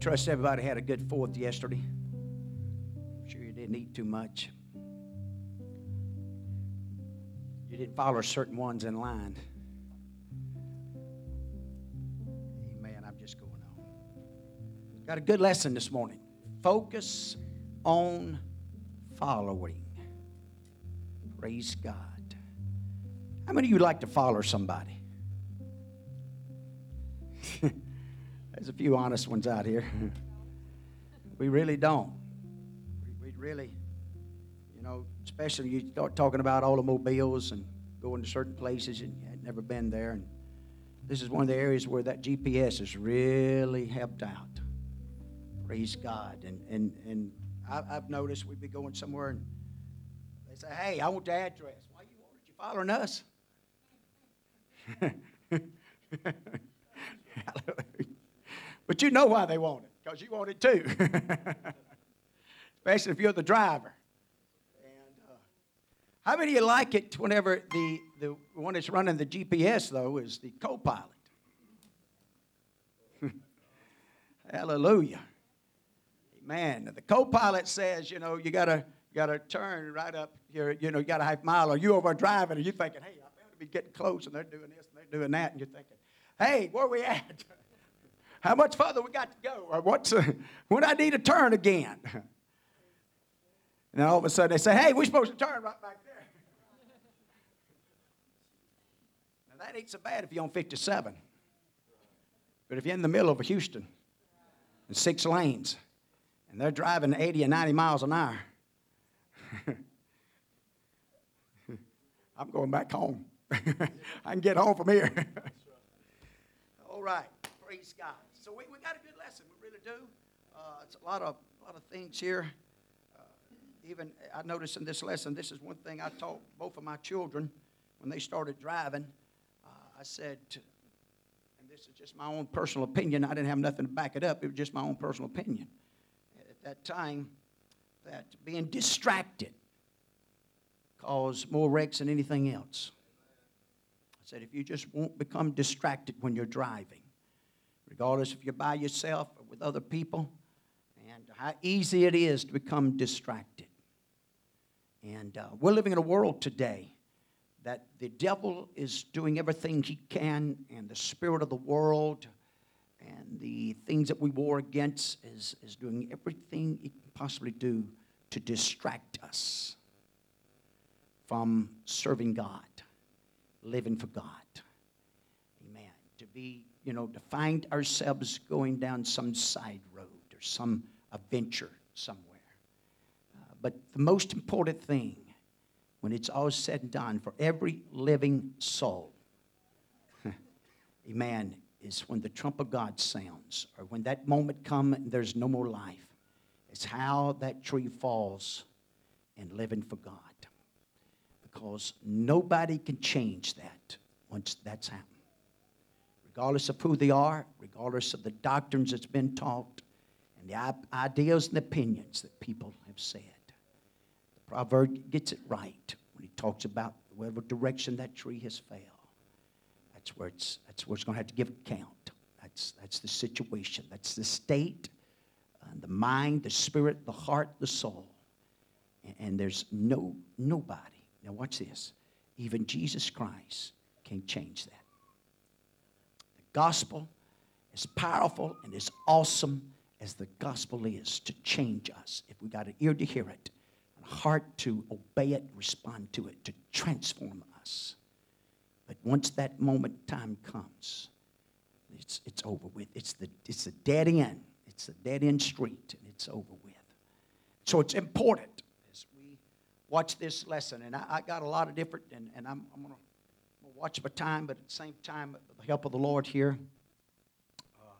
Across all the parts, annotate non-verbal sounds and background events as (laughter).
trust everybody had a good fourth yesterday. I'm sure you didn't eat too much. You didn't follow certain ones in line. Amen. I'm just going on. Got a good lesson this morning. Focus on following. Praise God. How many of you like to follow somebody? There's a few honest ones out here. we really don't. We, we really, you know, especially you start talking about automobiles and going to certain places and you had never been there. And this is one of the areas where that GPS has really helped out. Praise God. And, and, and I, I've noticed we'd be going somewhere and they say, hey, I want the address. Why you you following us? (laughs) but you know why they want it, because you want it too. (laughs) Especially if you're the driver. And uh, how many of you like it whenever the, the one that's running the GPS, though, is the co pilot? (laughs) Hallelujah. Man, the co-pilot says, you know, you gotta gotta turn right up here, you know, you got a half mile, or you over driving, and you're thinking, hey, I better be getting close, and they're doing this and they're doing that, and you're thinking, hey, where we at? (laughs) How much further we got to go? Or what's (laughs) uh, when I need to turn again? And then all of a sudden they say, hey, we're supposed to turn right back there. now that ain't so bad if you're on 57. But if you're in the middle of Houston, and six lanes, and they're driving 80 and 90 miles an hour. (laughs) I'm going back home. (laughs) I can get home from here. All right. Praise God. So we, we got a good lesson. We really do. Uh, it's a lot of, a lot of things here. Uh, even I noticed in this lesson, this is one thing I taught both of my children when they started driving. Uh, I said, and this is just my own personal opinion. I didn't have nothing to back it up. It was just my own personal opinion. At that time, that being distracted caused more wrecks than anything else. I said, if you just won't become distracted when you're driving, regardless if you're by yourself or with other people, and how easy it is to become distracted. And uh, we're living in a world today that the devil is doing everything he can, and the spirit of the world and the things that we war against is, is doing everything he can possibly do to distract us from serving God, living for God. Amen. To be, you know, to find ourselves going down some side road or some adventure somewhere. Uh, but the most important thing when it's all said and done, for every living soul, (laughs) amen, is when the trump of God sounds, or when that moment comes and there's no more life. It's how that tree falls and living for God. Because nobody can change that once that's happened. Regardless of who they are, regardless of the doctrines that's been taught, and the ideas and opinions that people have said. The proverb gets it right when he talks about whatever direction that tree has failed. That's where it's, that's where it's going to have to give account. That's, that's the situation. That's the state, uh, the mind, the spirit, the heart, the soul. And, and there's no nobody. Now watch this. Even Jesus Christ can change that. Gospel as powerful and as awesome as the gospel is to change us if we got an ear to hear it a heart to obey it, respond to it, to transform us. But once that moment time comes, it's, it's over with. It's the, it's the dead end. It's a dead end street, and it's over with. So it's important as we watch this lesson. And I, I got a lot of different, and, and I'm, I'm going to watch my time, but at the same time, the help of the Lord here uh,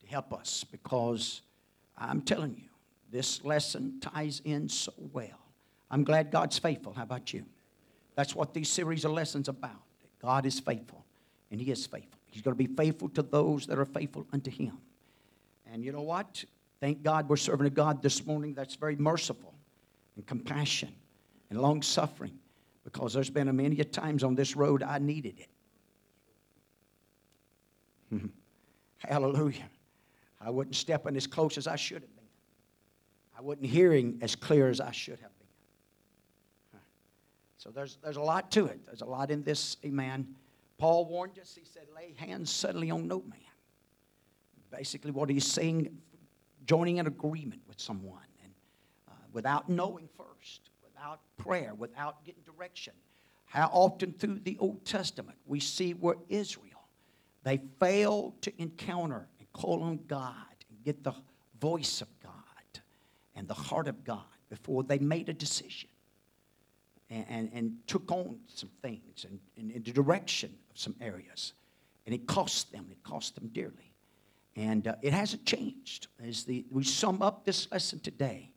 to help us because I'm telling you, this lesson ties in so well. I'm glad God's faithful. How about you? That's what these series of lessons about. God is faithful, and He is faithful. He's going to be faithful to those that are faithful unto Him. And you know what? Thank God we're serving a God this morning that's very merciful and compassion and long suffering because there's been a many times on this road I needed it. (laughs) Hallelujah. I wasn't stepping as close as I should have been. I wasn't hearing as clear as I should have been. So there's, there's a lot to it. There's a lot in this, amen. Paul warned us, he said, lay hands suddenly on no man. Basically, what he's saying, joining an agreement with someone and uh, without knowing first, without prayer, without getting direction. How often through the Old Testament we see where Israel, they failed to encounter and call on God and get the voice of God and the heart of God before they made a decision and, and, and took on some things and, and in the direction of some areas. And it cost them, it cost them dearly. And uh, it hasn't changed. As the, we sum up this lesson today,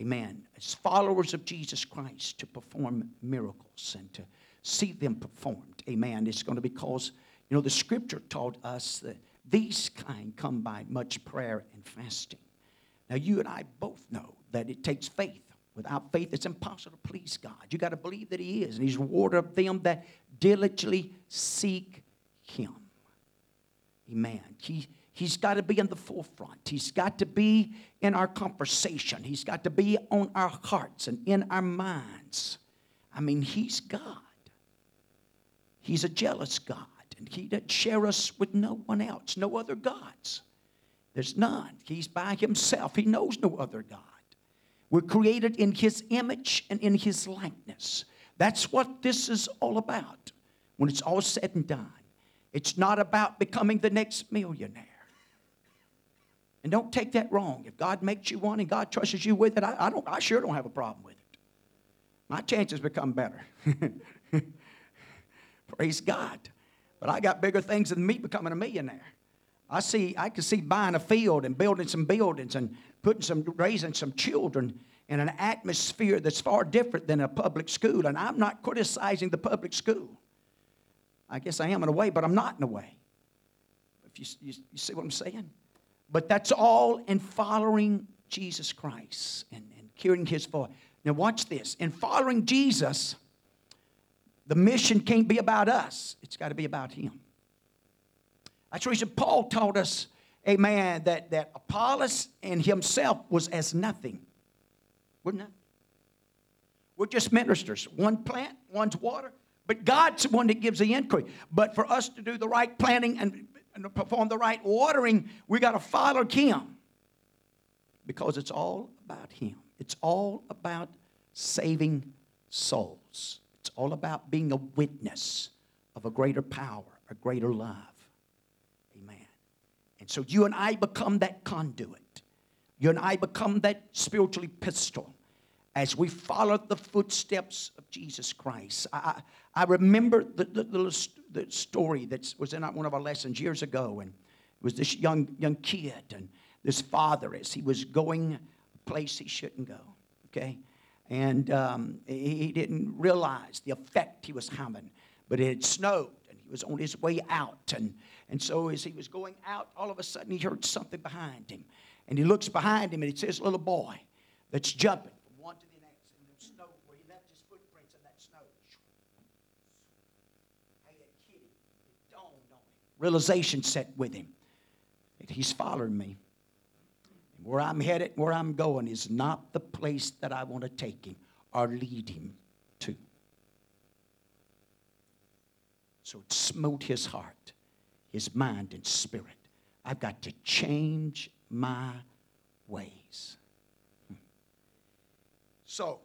amen, as followers of Jesus Christ to perform miracles and to see them performed, amen, it's going to be because, you know, the scripture taught us that these kind come by much prayer and fasting. Now, you and I both know that it takes faith. Without faith, it's impossible to please God. You got to believe that He is, and He's reward of them that diligently seek Him. Amen. He, he's got to be in the forefront. He's got to be in our conversation. He's got to be on our hearts and in our minds. I mean, He's God. He's a jealous God, and He doesn't share us with no one else, no other gods. There's none. He's by himself. He knows no other God. We're created in his image and in his likeness. That's what this is all about when it's all said and done. It's not about becoming the next millionaire. And don't take that wrong. If God makes you one and God trusts you with it, I, I, don't, I sure don't have a problem with it. My chances become better. (laughs) Praise God. But I got bigger things than me becoming a millionaire. I see, I can see buying a field and building some buildings and putting some, raising some children in an atmosphere that's far different than a public school. And I'm not criticizing the public school. I guess I am in a way, but I'm not in a way. If you, you, you see what I'm saying? But that's all in following Jesus Christ and, and hearing his voice. Now, watch this. In following Jesus, the mission can't be about us, it's got to be about him. That's the reason Paul taught us, amen, that, that Apollos and himself was as nothing. We're nothing. We're just ministers. One plant, one's water, but God's the one that gives the increase. But for us to do the right planting and, and perform the right watering, we got to follow Him because it's all about Him. It's all about saving souls. It's all about being a witness of a greater power, a greater love. Amen. And so you and I become that conduit. You and I become that spiritual epistle as we follow the footsteps of Jesus Christ. I, I remember the, the, the, the story that was in one of our lessons years ago, and it was this young, young kid and this father as he was going a place he shouldn't go, okay? And um, he didn't realize the effect he was having, but it had snowed, and he was on his way out, and and so as he was going out, all of a sudden he heard something behind him. And he looks behind him and it says, little boy that's jumping from one to the next in the snow where he left his footprints in that snow. Hey, that kitty, it dawned on him. Realization set with him that he's following me. And where I'm headed, where I'm going is not the place that I want to take him or lead him to. So it smote his heart his mind and spirit. I've got to change my ways. Hmm. So,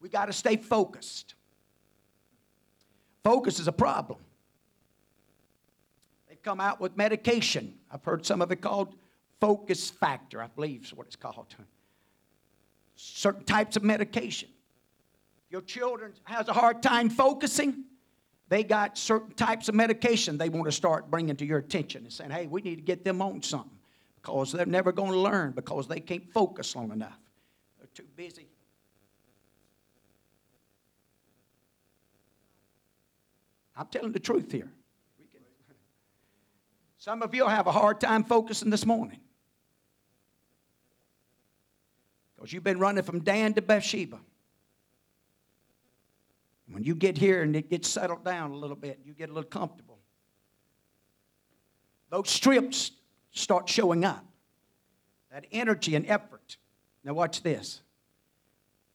we got to stay focused. Focus is a problem. Come out with medication. I've heard some of it called focus factor, I believe is what it's called. Certain types of medication. Your children has a hard time focusing, they got certain types of medication they want to start bringing to your attention and saying, hey, we need to get them on something because they're never going to learn because they can't focus long enough. They're too busy. I'm telling the truth here. Some of you will have a hard time focusing this morning because you've been running from Dan to Beersheba. When you get here and it gets settled down a little bit, you get a little comfortable. Those strips start showing up. that energy and effort. Now, watch this.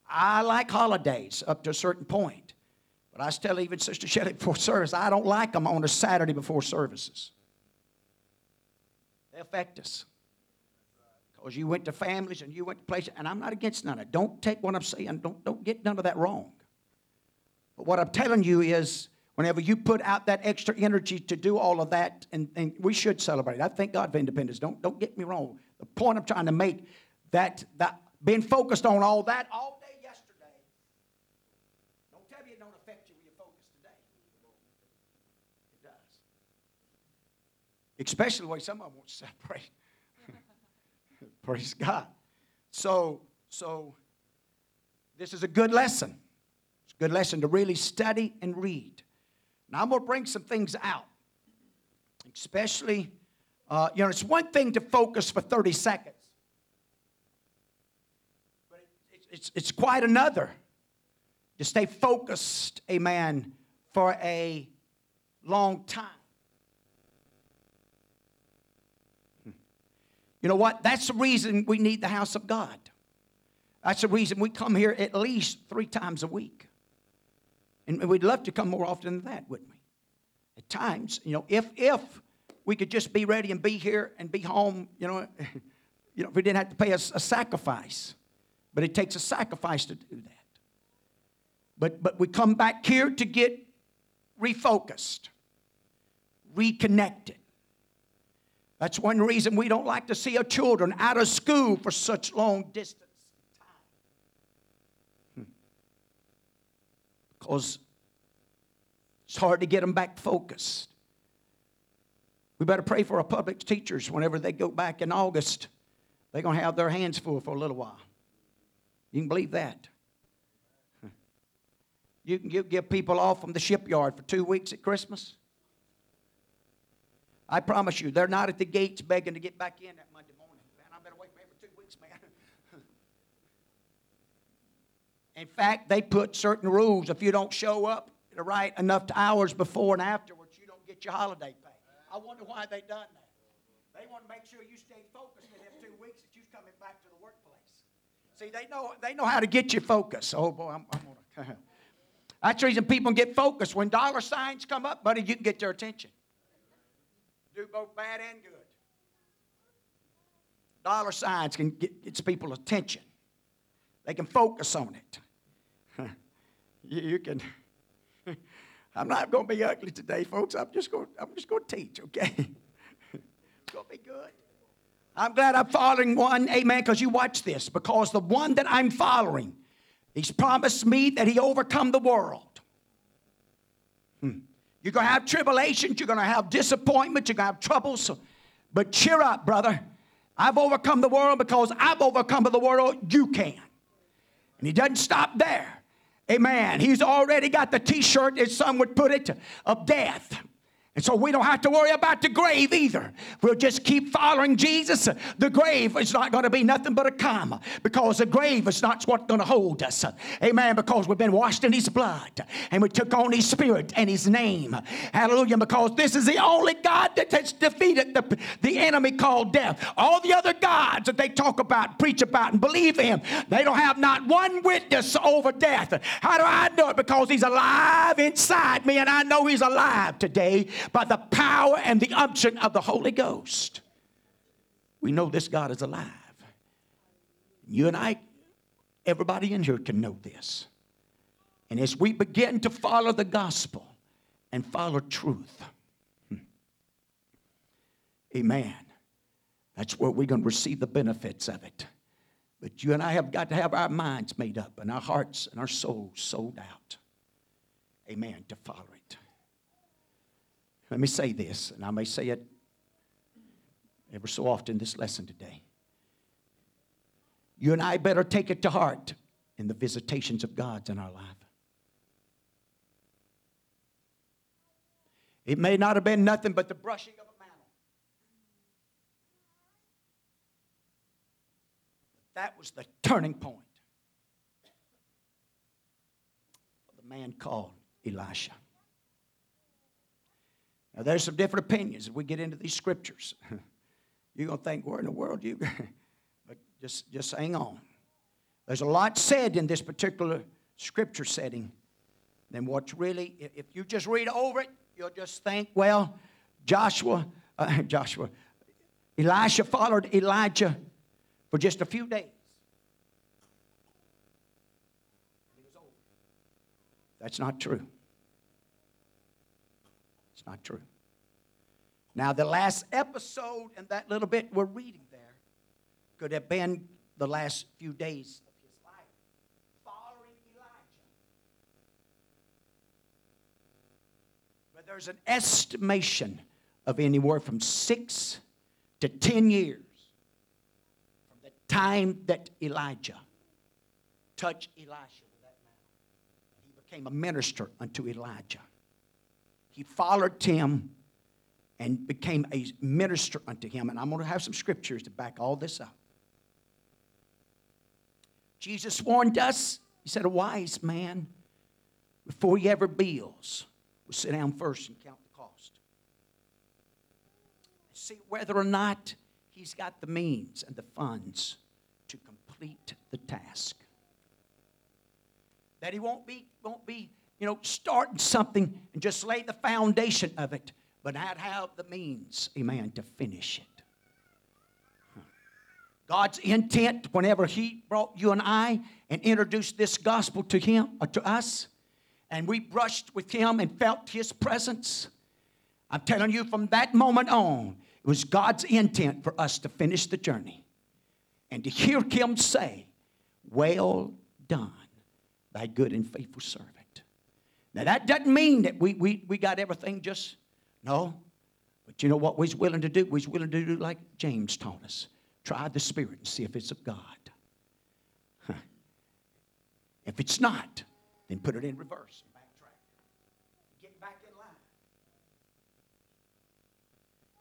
I like holidays up to a certain point, but I tell even Sister Shelley before service, I don't like them on a Saturday before services. Affect us. Because you went to families and you went to places, and I'm not against none of it. Don't take what I'm saying, don't, don't get none of that wrong. But what I'm telling you is, whenever you put out that extra energy to do all of that, and, and we should celebrate. I thank God for independence. Don't, don't get me wrong. The point I'm trying to make, that, that being focused on all that all day yesterday, don't tell me it don't affect you when you're focused today. It does. Especially the way some of them want to separate. (laughs) Praise God. So, so this is a good lesson. It's a good lesson to really study and read. Now I'm going to bring some things out, especially, uh, you know, it's one thing to focus for 30 seconds, but it's, it's, it's quite another to stay focused, amen, for a long time. You know what? That's the reason we need the house of God. That's the reason we come here at least three times a week. And we'd love to come more often than that, wouldn't we? At times, you know, if if we could just be ready and be here and be home, you know, (laughs) you know, if we didn't have to pay a, a sacrifice. But it takes a sacrifice to do that. But but we come back here to get refocused, reconnected. That's one reason we don't like to see our children out of school for such long distance time. Hmm. Because it's hard to get them back focused. We better pray for our public teachers whenever they go back in August. They're going to have their hands full for a little while. You can believe that. Hmm. You can give people off from the shipyard for two weeks at Christmas. I promise you, they're not at the gates begging to get back in that Monday morning. Man, I've been away for two weeks, man. (laughs) in fact, they put certain rules. If you don't show up the right enough hours before and afterwards, you don't get your holiday pay. I wonder why they done that. They want to make sure you stay focused in them two weeks that you're coming back to the workplace. See, they know they know how to get you focused. Oh boy, I'm, I'm gonna. (laughs) That's the reason people get focused. When dollar signs come up, buddy, you can get their attention do both bad and good. Dollar signs can get gets people attention. They can focus on it. (laughs) you, you can. (laughs) I'm not going to be ugly today, folks. I'm just going. I'm just going to teach. Okay. it's going to be good. I'm glad I'm following one. Amen. Because you watch this. Because the one that I'm following, he's promised me that he overcome the world. You're going to have tribulations, you're going to have disappointments, you're going to have troubles. But cheer up, brother. I've overcome the world because I've overcome the world. You can. And he doesn't stop there. Amen. He's already got the t shirt, as some would put it, of death. And so we don't have to worry about the grave either. We'll just keep following Jesus. The grave is not going to be nothing but a comma because the grave is not what's going to hold us. Amen. Because we've been washed in His blood and we took on His Spirit and His name. Hallelujah. Because this is the only God that has defeated the, the enemy called death. All the other gods that they talk about, preach about, and believe in, they don't have not one witness over death. How do I know it? Because He's alive inside me and I know He's alive today by the power and the unction of the Holy Ghost. We know this God is alive. You and I, everybody in here can know this. And as we begin to follow the gospel and follow truth, hmm, amen, that's where we're going to receive the benefits of it. But you and I have got to have our minds made up and our hearts and our souls sold out. Amen. To follow it. Let me say this, and I may say it ever so often this lesson today. You and I better take it to heart in the visitations of God in our life. It may not have been nothing but the brushing of a mantle. That was the turning point the man called Elisha. Now, there's some different opinions as we get into these scriptures. (laughs) You're going to think, where in the world you. (laughs) But just, just hang on. There's a lot said in this particular scripture setting than what's really, if you just read over it, you'll just think, well, Joshua, uh, (laughs) Joshua, Elisha followed Elijah for just a few days. That's not true. Not true. Now, the last episode and that little bit we're reading there could have been the last few days of his life following Elijah. But there's an estimation of anywhere from six to ten years from the time that Elijah touched Elisha with that mantle. He became a minister unto Elijah. He followed Tim and became a minister unto him. And I'm going to have some scriptures to back all this up. Jesus warned us, he said, a wise man, before he ever builds, will sit down first and count the cost. See whether or not he's got the means and the funds to complete the task that he won't be, won't be, you know, starting something and just lay the foundation of it, but I'd have the means, amen, to finish it. God's intent, whenever He brought you and I and introduced this gospel to Him or uh, to us, and we brushed with Him and felt His presence, I'm telling you, from that moment on, it was God's intent for us to finish the journey and to hear Him say, Well done thy good and faithful servant. Now, that doesn't mean that we, we, we got everything just, no. But you know what we're willing to do? We're willing to do like James taught us try the Spirit and see if it's of God. Huh. If it's not, then put it in reverse. Get back in line.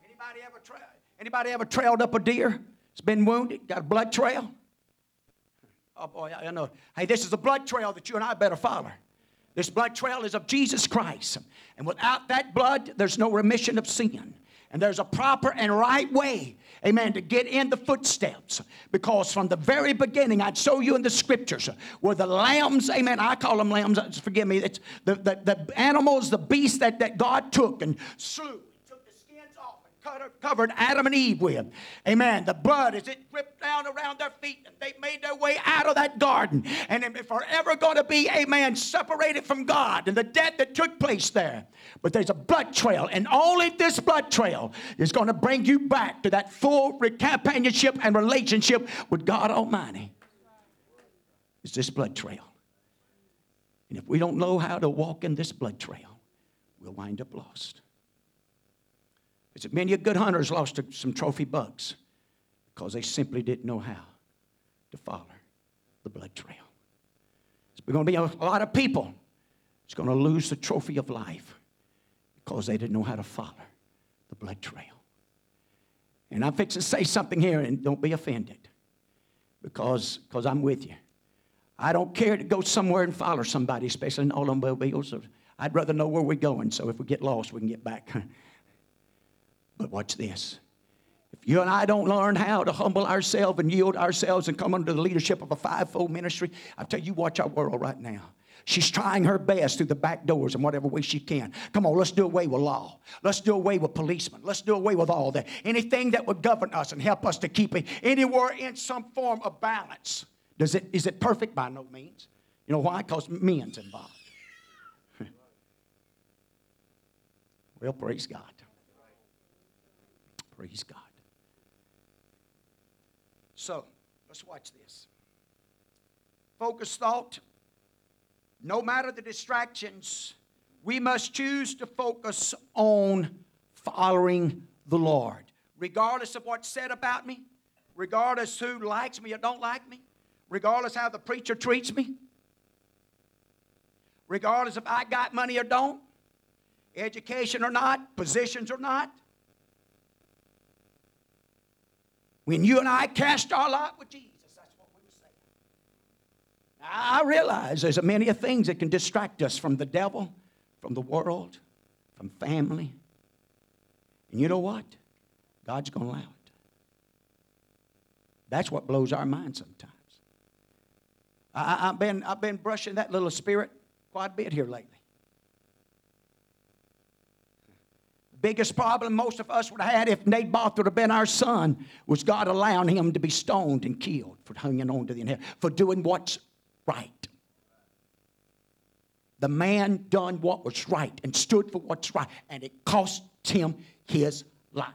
Anybody ever, tra- anybody ever trailed up a deer? It's been wounded, got a blood trail? Oh boy, I know. Hey, this is a blood trail that you and I better follow. This blood trail is of Jesus Christ. And without that blood, there's no remission of sin. And there's a proper and right way, amen, to get in the footsteps. Because from the very beginning, I'd show you in the scriptures where the lambs, amen, I call them lambs, forgive me, it's the, the, the animals, the beasts that, that God took and slew covered Adam and Eve with. Amen. The blood, as it dripped down around their feet, and they made their way out of that garden. And they're forever going to be, amen, separated from God and the death that took place there. But there's a blood trail, and only this blood trail is going to bring you back to that full companionship and relationship with God Almighty. It's this blood trail. And if we don't know how to walk in this blood trail, we'll wind up lost. It's many a good hunters lost some trophy bucks because they simply didn't know how to follow the blood trail. There's going to be a lot of people that's going to lose the trophy of life because they didn't know how to follow the blood trail. And I'm fixing to say something here, and don't be offended because because I'm with you. I don't care to go somewhere and follow somebody, especially in automobiles. I'd rather know where we're going, so if we get lost, we can get back. But watch this. If you and I don't learn how to humble ourselves and yield ourselves and come under the leadership of a fivefold ministry, I tell you, watch our world right now. She's trying her best through the back doors in whatever way she can. Come on, let's do away with law. Let's do away with policemen. Let's do away with all that. Anything that would govern us and help us to keep it anywhere in some form of balance. Does it, is it perfect? By no means. You know why? Because men's involved. (laughs) well, praise God. Praise God. So, let's watch this. Focus thought. No matter the distractions, we must choose to focus on following the Lord. Regardless of what's said about me, regardless who likes me or don't like me, regardless how the preacher treats me, regardless if I got money or don't, education or not, positions or not, When you and I cast our lot with Jesus, that's what we were saying. Now, I realize there's many things that can distract us from the devil, from the world, from family. And you know what? God's going to allow it. That's what blows our mind sometimes. I, have been, I've been brushing that little spirit quite a bit here lately. Biggest problem most of us would have had if Naboth would have been our son was God allowing him to be stoned and killed for hanging on to the inheritance, for doing what's right. The man done what was right and stood for what's right, and it cost him his life.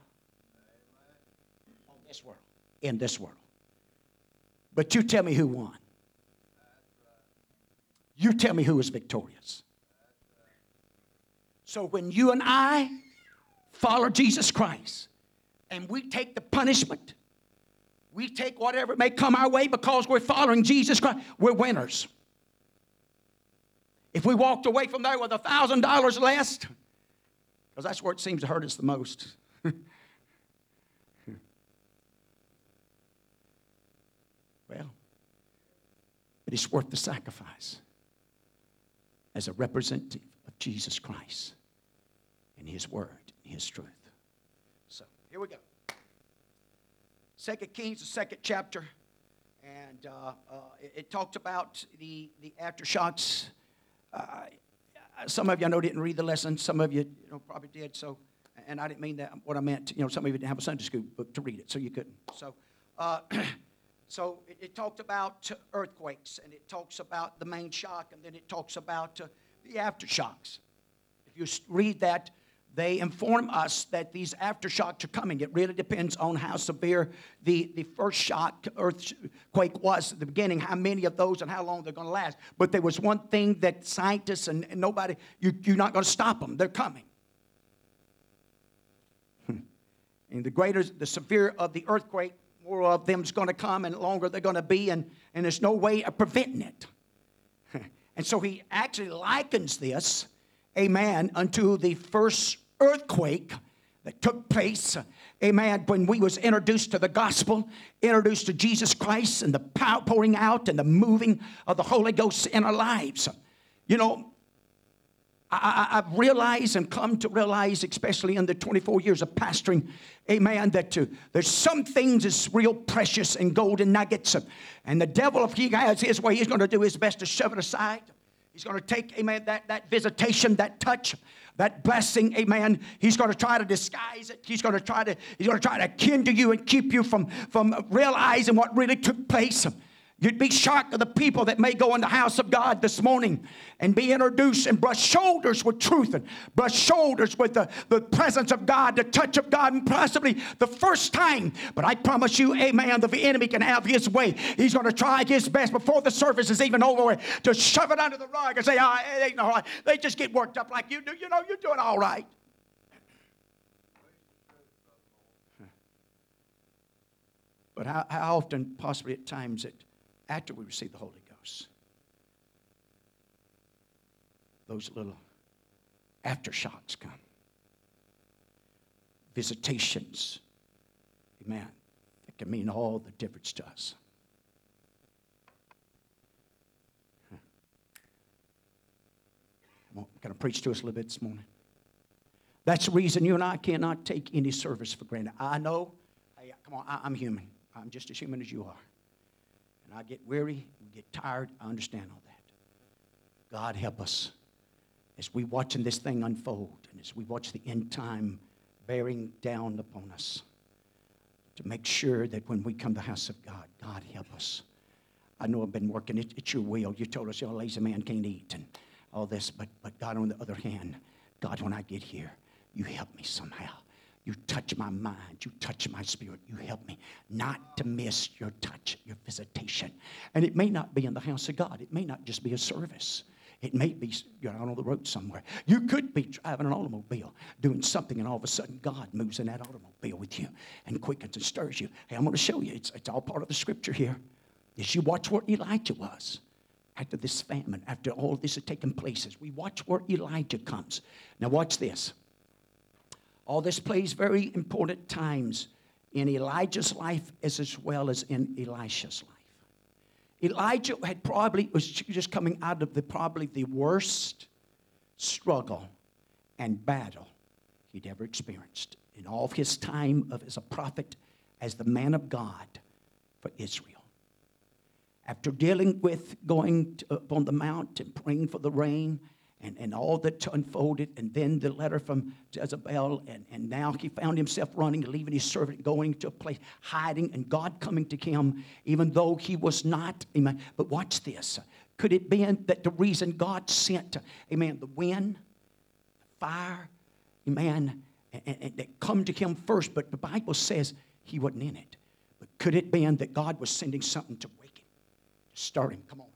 On this world, in this world. But you tell me who won. You tell me who was victorious. So when you and I follow Jesus Christ and we take the punishment, we take whatever may come our way because we're following Jesus Christ, we're winners. If we walked away from there with a thousand dollars less, because that's where it seems to hurt us the most. (laughs) well, but it is worth the sacrifice as a representative of Jesus Christ and His Word His truth. So, here we go. Second Kings, the second chapter, and uh, uh, it, it, talked about the, the aftershocks. Uh, some of you I know didn't read the lesson. Some of you, you know, probably did. So, and I didn't mean that. What I meant, you know, some of you didn't have a Sunday school book to read it, so you couldn't. So, uh, (clears throat) so it, it, talked about earthquakes, and it talks about the main shock, and then it talks about uh, the aftershocks. If you read that, they inform us that these aftershocks are coming. It really depends on how severe the, the first shock, earthquake was at the beginning, how many of those and how long they're going to last. But there was one thing that scientists and, and nobody, you, you're not going to stop them. They're coming. Hmm. and the greater the severe of the earthquake, more of them's going to come and longer they're going to be, and, and there's no way of preventing it. (laughs) and so he actually likens this, amen, unto the first earthquake that took place amen when we was introduced to the gospel introduced to jesus christ and the power pouring out and the moving of the holy ghost in our lives you know I, have realized and come to realize, especially in the 24 years of pastoring, amen, that uh, there's some things that's real precious and golden nuggets. and the devil, if he has his way, he's going to do his best to shove it aside. He's going to take, amen, that, that visitation, that touch, that blessing, amen. He's going to try to disguise it. He's going to try to, he's going to try to kindle you and keep you from, from realizing what really took place. You'd be shocked at the people that may go in the house of God this morning and be introduced and brush shoulders with truth and brush shoulders with the, the presence of God, the touch of God, and possibly the first time. But I promise you, amen, the enemy can have his way. He's going to try his best before the service is even over to shove it under the rug and say, oh, it ain't all right. They just get worked up like you do. You know, you're doing all right. But how, how often, possibly at times, it after we receive the Holy Ghost. Those little aftershocks come. Visitations. Amen. It can mean all the difference to us. Can I preach to us a little bit this morning? That's the reason you and I cannot take any service for granted. I know, hey, come on, I, am human. I'm just as human as you are and I get weary, we get tired. I understand all that. God help us as we watching this thing unfold and as we watch the end time bearing down upon us to make sure that when we come to the house of God, God help us. I know I've been working, it, it's your will. You told us, you lazy man can't eat and all this, but, but God, on the other hand, God, when I get here, you help me somehow. You touch my mind. You touch my spirit. You help me not to miss your touch, your visitation. And it may not be in the house of God, it may not just be a service. It may be you're out on the road somewhere. You could be driving an automobile, doing something, and all of a sudden God moves in that automobile with you and quickens and stirs you. Hey, I'm going to show you. It's, it's all part of the scripture here. As you watch where Elijah was after this famine, after all this had taken place, as we watch where Elijah comes. Now, watch this. All this plays very important times in Elijah's life as, as well as in Elisha's life. Elijah had probably was just coming out of the probably the worst struggle and battle he'd ever experienced in all of his time of as a prophet, as the man of God. for Israel. After dealing with going to, up on the mount and praying for the rain and, and all that unfolded, and then the letter from Jezebel, and, and now he found himself running, leaving his servant, going to a place, hiding, and God coming to him, even though he was not. Amen. But watch this. Could it be that the reason God sent, amen, the wind, fire, amen, and, and, that come to him first, but the Bible says he wasn't in it. But could it be that God was sending something to wake him, to start him? Come on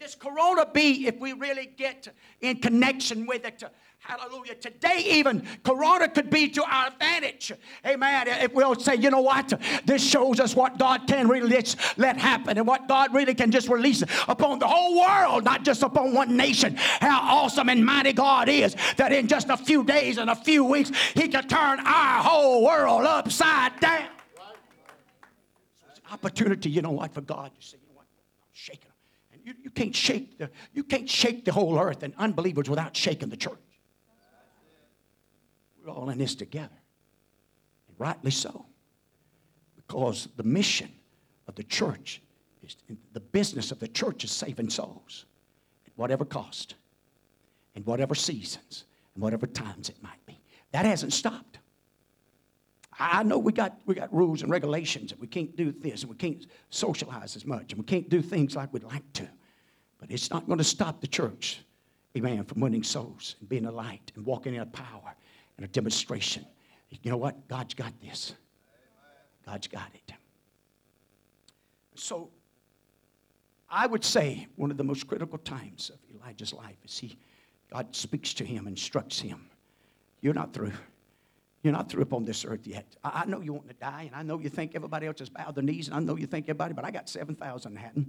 this corona be if we really get in connection with it? Hallelujah. Today, even, corona could be to our advantage. Amen. If we'll say, you know what? This shows us what God can really let, happen and what God really can just release upon the whole world, not just upon one nation. How awesome and mighty God is that in just a few days and a few weeks, He can turn our whole world upside down. So it's an opportunity, you know what, for God you shaking you, can't shake the, you can't shake the whole earth and unbelievers without shaking the church. We're all in this together. And rightly so. Because the mission of the church is the business of the church is saving souls at whatever cost, in whatever seasons, and whatever times it might be. That hasn't stopped. I know we got, we got rules and regulations, and we can't do this, and we can't socialize as much, and we can't do things like we'd like to. But it's not going to stop the church, amen, from winning souls and being a light and walking in a power and a demonstration. You know what? God's got this. God's got it. So, I would say one of the most critical times of Elijah's life is he, God speaks to him, instructs him. You're not through. You're not through upon this earth yet. I, I know you want to die, and I know you think everybody else has bowed their knees, and I know you think everybody, but I got 7,000 hadn't.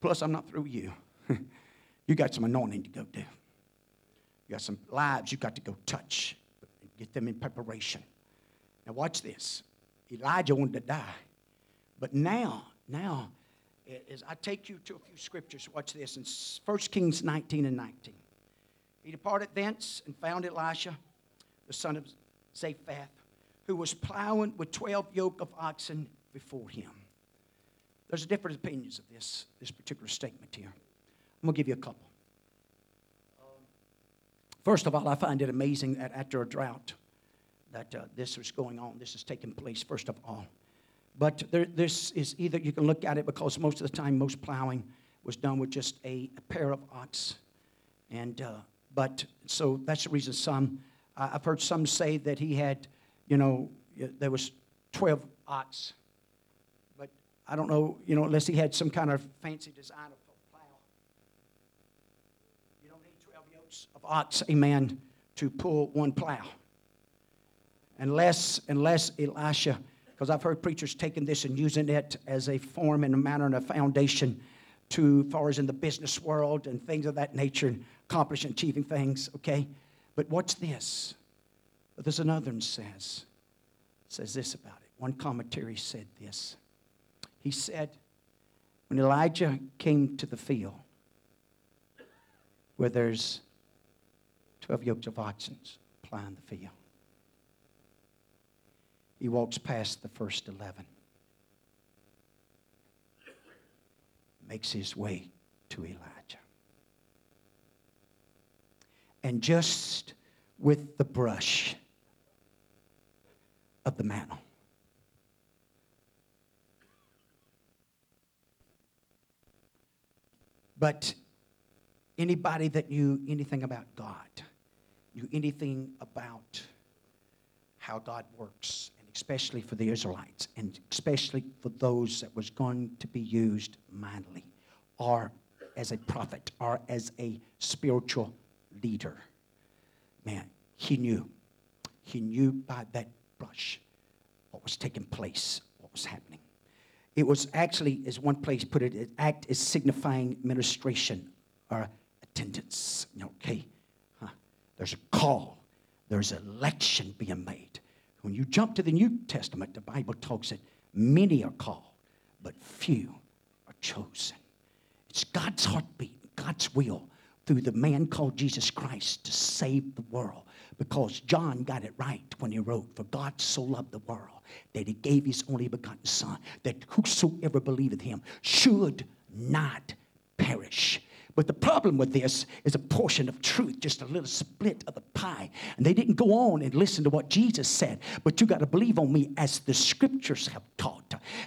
Plus, I'm not through you. (laughs) you got some anointing to go do. You got some lives you got to go touch get them in preparation. Now, watch this. Elijah wanted to die, but now, now, as I take you to a few scriptures, watch this in 1 Kings 19 and 19. He departed thence and found Elisha, the son of Shaphat, who was plowing with 12 yoke of oxen before him. There's different opinions of this, this particular statement here. I'm going to give you a couple. First of all, I find it amazing that after a drought, that uh, this was going on. This is taking place, first of all. But there, this is either you can look at it because most of the time, most plowing was done with just a, a pair of ox. And, uh, but so that's the reason some I've heard some say that he had, you know, there was 12 ox. But I don't know, you know, unless he had some kind of fancy design of a plow. You don't need 12 yokes of ox, amen, to pull one plow. Unless, unless Elisha, because I've heard preachers taking this and using it as a form and a manner and a foundation to, far as in the business world and things of that nature, and accomplishing, achieving things, okay? But what's this. But there's another one says, says this about it. One commentary said this. He said, when Elijah came to the field where there's 12 yokes of oxen ploughing the field, he walks past the first 11, makes his way to Elijah and just with the brush of the mantle. But anybody that knew anything about God, knew anything about how God works, and especially for the Israelites, and especially for those that was going to be used mightily, or as a prophet, or as a spiritual leader. Man, he knew. He knew by that brush what was taking place, what was happening. It was actually, as one place put it, act is signifying ministration or attendance. Okay. There's a call, there's election being made. When you jump to the New Testament, the Bible talks that many are called, but few are chosen. It's God's heartbeat, God's will through the man called Jesus Christ to save the world. Because John got it right when he wrote, For God so loved the world that he gave his only begotten Son, that whosoever believeth him should not perish. But the problem with this is a portion of truth, just a little split of the pie. And they didn't go on and listen to what Jesus said. But you got to believe on me as the scriptures have taught.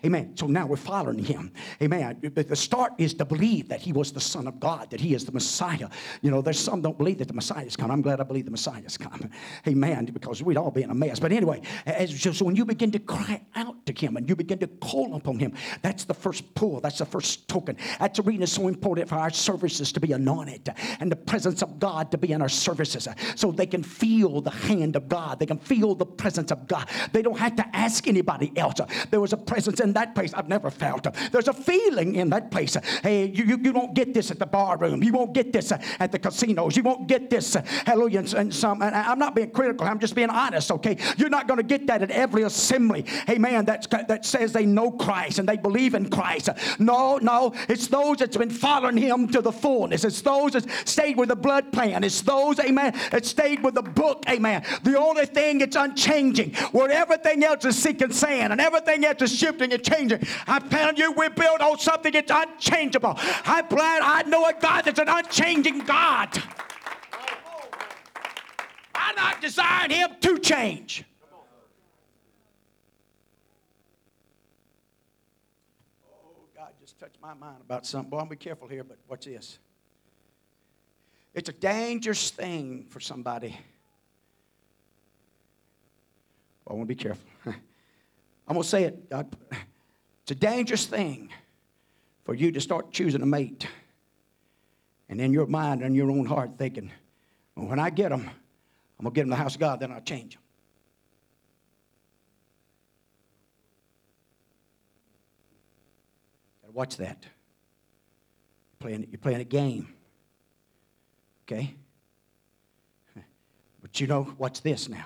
Amen. So now we're following him. Amen. But the start is to believe that he was the Son of God, that he is the Messiah. You know, there's some don't believe that the Messiah is coming. I'm glad I believe the Messiah is coming. (laughs) Amen. Because we'd all be in a mess. But anyway, as, so when you begin to cry out to him and you begin to call upon him, that's the first pull. That's the first token. That's the reason it's so important for our service to be anointed and the presence of God to be in our services so they can feel the hand of God. They can feel the presence of God. They don't have to ask anybody else. There was a presence in that place I've never felt. There's a feeling in that place. Hey, you, you, you won't get this at the bar room. You won't get this at the casinos. You won't get this, hallelujah, and some. And I'm not being critical. I'm just being honest, okay? You're not going to get that at every assembly. Hey, man, that's, that says they know Christ and they believe in Christ. No, no, it's those that's been following him to the fullness. It's those that stayed with the blood plan. It's those, amen, that stayed with the book, amen. The only thing that's unchanging, where everything else is seeking sand and everything else is shifting and changing. I'm telling you, we're built on something that's unchangeable. I'm glad I know a God that's an unchanging God. I'm not desiring Him to change. Touched my mind about something. Boy, I'm be careful here, but watch this. It's a dangerous thing for somebody. Well, I want to be careful. (laughs) I'm going to say it. It's a dangerous thing for you to start choosing a mate. And in your mind and your own heart thinking, well, when I get them, I'm going to get them to the house of God, then I'll change them. Watch that. You're playing, you're playing a game. Okay? But you know, watch this now.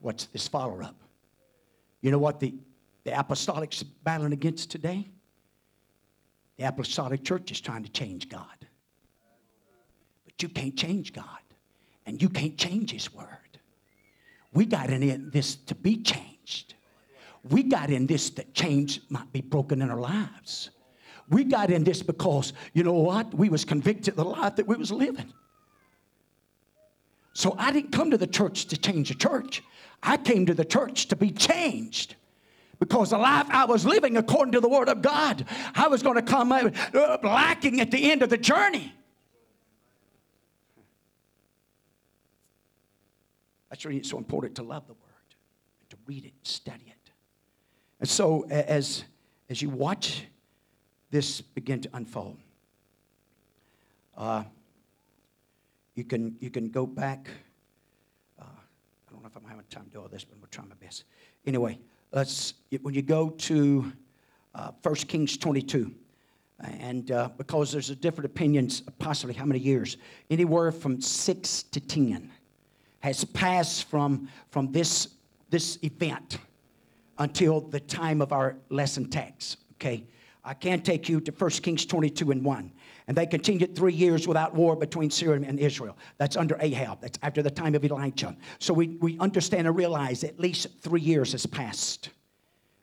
Watch this follow up. You know what the, the apostolic's battling against today? The apostolic church is trying to change God. But you can't change God. And you can't change His Word. We got in this to be changed. We got in this that change might be broken in our lives. We got in this because, you know what? We was convicted of the life that we was living. So I didn't come to the church to change the church. I came to the church to be changed. Because the life I was living according to the Word of God, I was going to come uh, lacking at the end of the journey. That's it's so important to love the Word, and to read it, study it. And so as, as you watch this begin to unfold, uh, you, can, you can go back. Uh, I don't know if I'm having time to do all this, but I'm going to try my best. Anyway, let's, when you go to uh, 1 Kings 22, and uh, because there's a different opinions, possibly how many years, anywhere from six to ten has passed from, from this, this event until the time of our lesson text. Okay? I can take you to 1 Kings 22 and 1. And they continued three years without war between Syria and Israel. That's under Ahab. That's after the time of Elijah. So we, we understand and realize at least three years has passed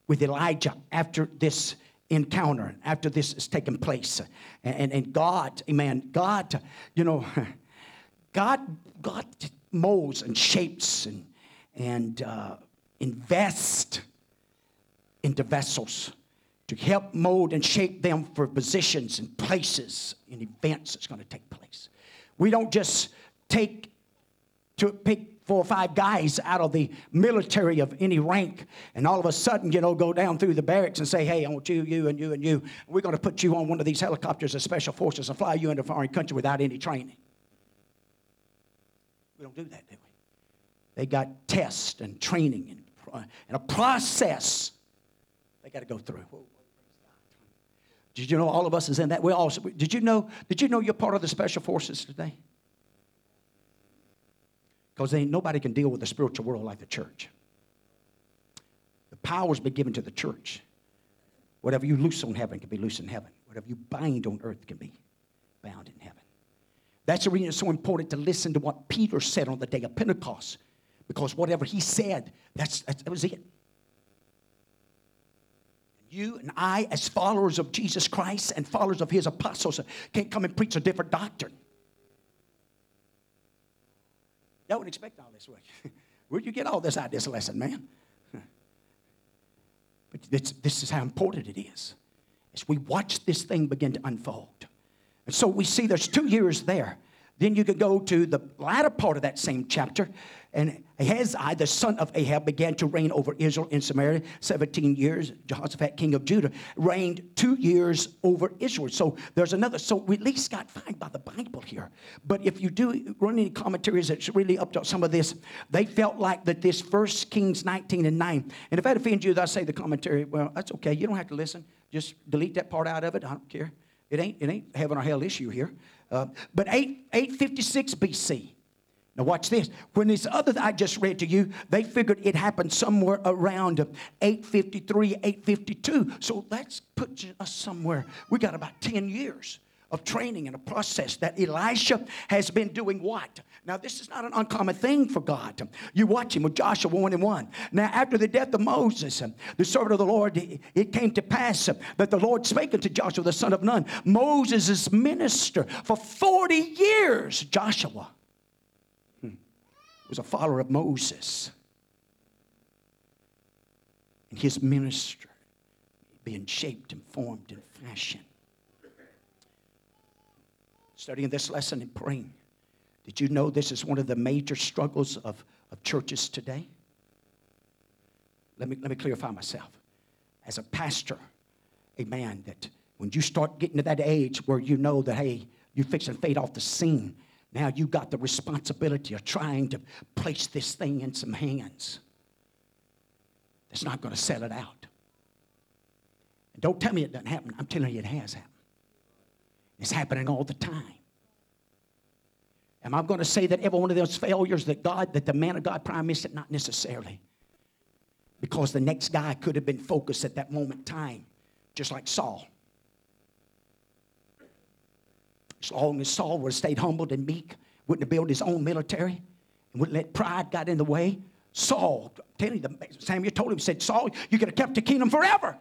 with Elijah after this encounter, after this has taken place. And, and, and God, amen, God, you know, (laughs) God, God molds and shapes and, and uh, invests into vessels to help mold and shape them for positions and places and events that's going to take place. We don't just take to pick four or five guys out of the military of any rank and all of a sudden, you know, go down through the barracks and say, hey, I want you, you, and you, and you. We're going to put you on one of these helicopters of special forces and fly you into a foreign country without any training. We don't do that, do we? They got tests and training and, uh, and a process they got to go through. Did you know all of us is in that? We all. Did you know? Did you know you're part of the special forces today? Because ain't nobody can deal with the spiritual world like the church. The power's been given to the church. Whatever you loose on heaven can be loose in heaven. Whatever you bind on earth can be bound in heaven. That's the reason it's so important to listen to what Peter said on the day of Pentecost. Because whatever he said, that's, that was it. You and I, as followers of Jesus Christ and followers of his apostles, can't come and preach a different doctrine. Y'all wouldn't expect all this? (laughs) Where'd you get all this out of this lesson, man? (laughs) But this, this is how important it is. As we watch this thing begin to unfold. And so we see there's two years there. Then you could go to the latter part of that same chapter, and Ahaziah, the son of Ahab, began to reign over Israel in Samaria 17 years. Jehoshaphat, king of Judah, reigned two years over Israel. So there's another. So we at least got five by the Bible here. But if you do run any commentaries that's really up to some of this, they felt like that this First Kings 19 and 9. And if that offends you, I say the commentary, well, that's okay. You don't have to listen. Just delete that part out of it. I don't care. It ain't, it ain't heaven or hell issue here. Uh, but 8, 856 BC. Now, watch this. When this other I just read to you, they figured it happened somewhere around 853, 852. So that's put us somewhere. We got about 10 years of training and a process that Elisha has been doing what? Now, this is not an uncommon thing for God. You watch him with Joshua 1 and 1. Now, after the death of Moses, the servant of the Lord, it came to pass that the Lord spake unto Joshua, the son of Nun, Moses' minister, for 40 years. Joshua hmm, was a follower of Moses. And his minister being shaped and formed and fashioned studying this lesson and praying. Did you know this is one of the major struggles of, of churches today? Let me, let me clarify myself. As a pastor, a man that when you start getting to that age where you know that, hey, you're fixing fade off the scene, now you got the responsibility of trying to place this thing in some hands that's not going to sell it out. And don't tell me it doesn't happen. I'm telling you it has happened. It's happening all the time. Am I going to say that every one of those failures that God, that the man of God promised it? not necessarily. Because the next guy could have been focused at that moment time, just like Saul. As long as Saul would have stayed humbled and meek, wouldn't have built his own military, and wouldn't let pride got in the way, Saul, telling you, Samuel told him, said, Saul, you could have kept the kingdom forever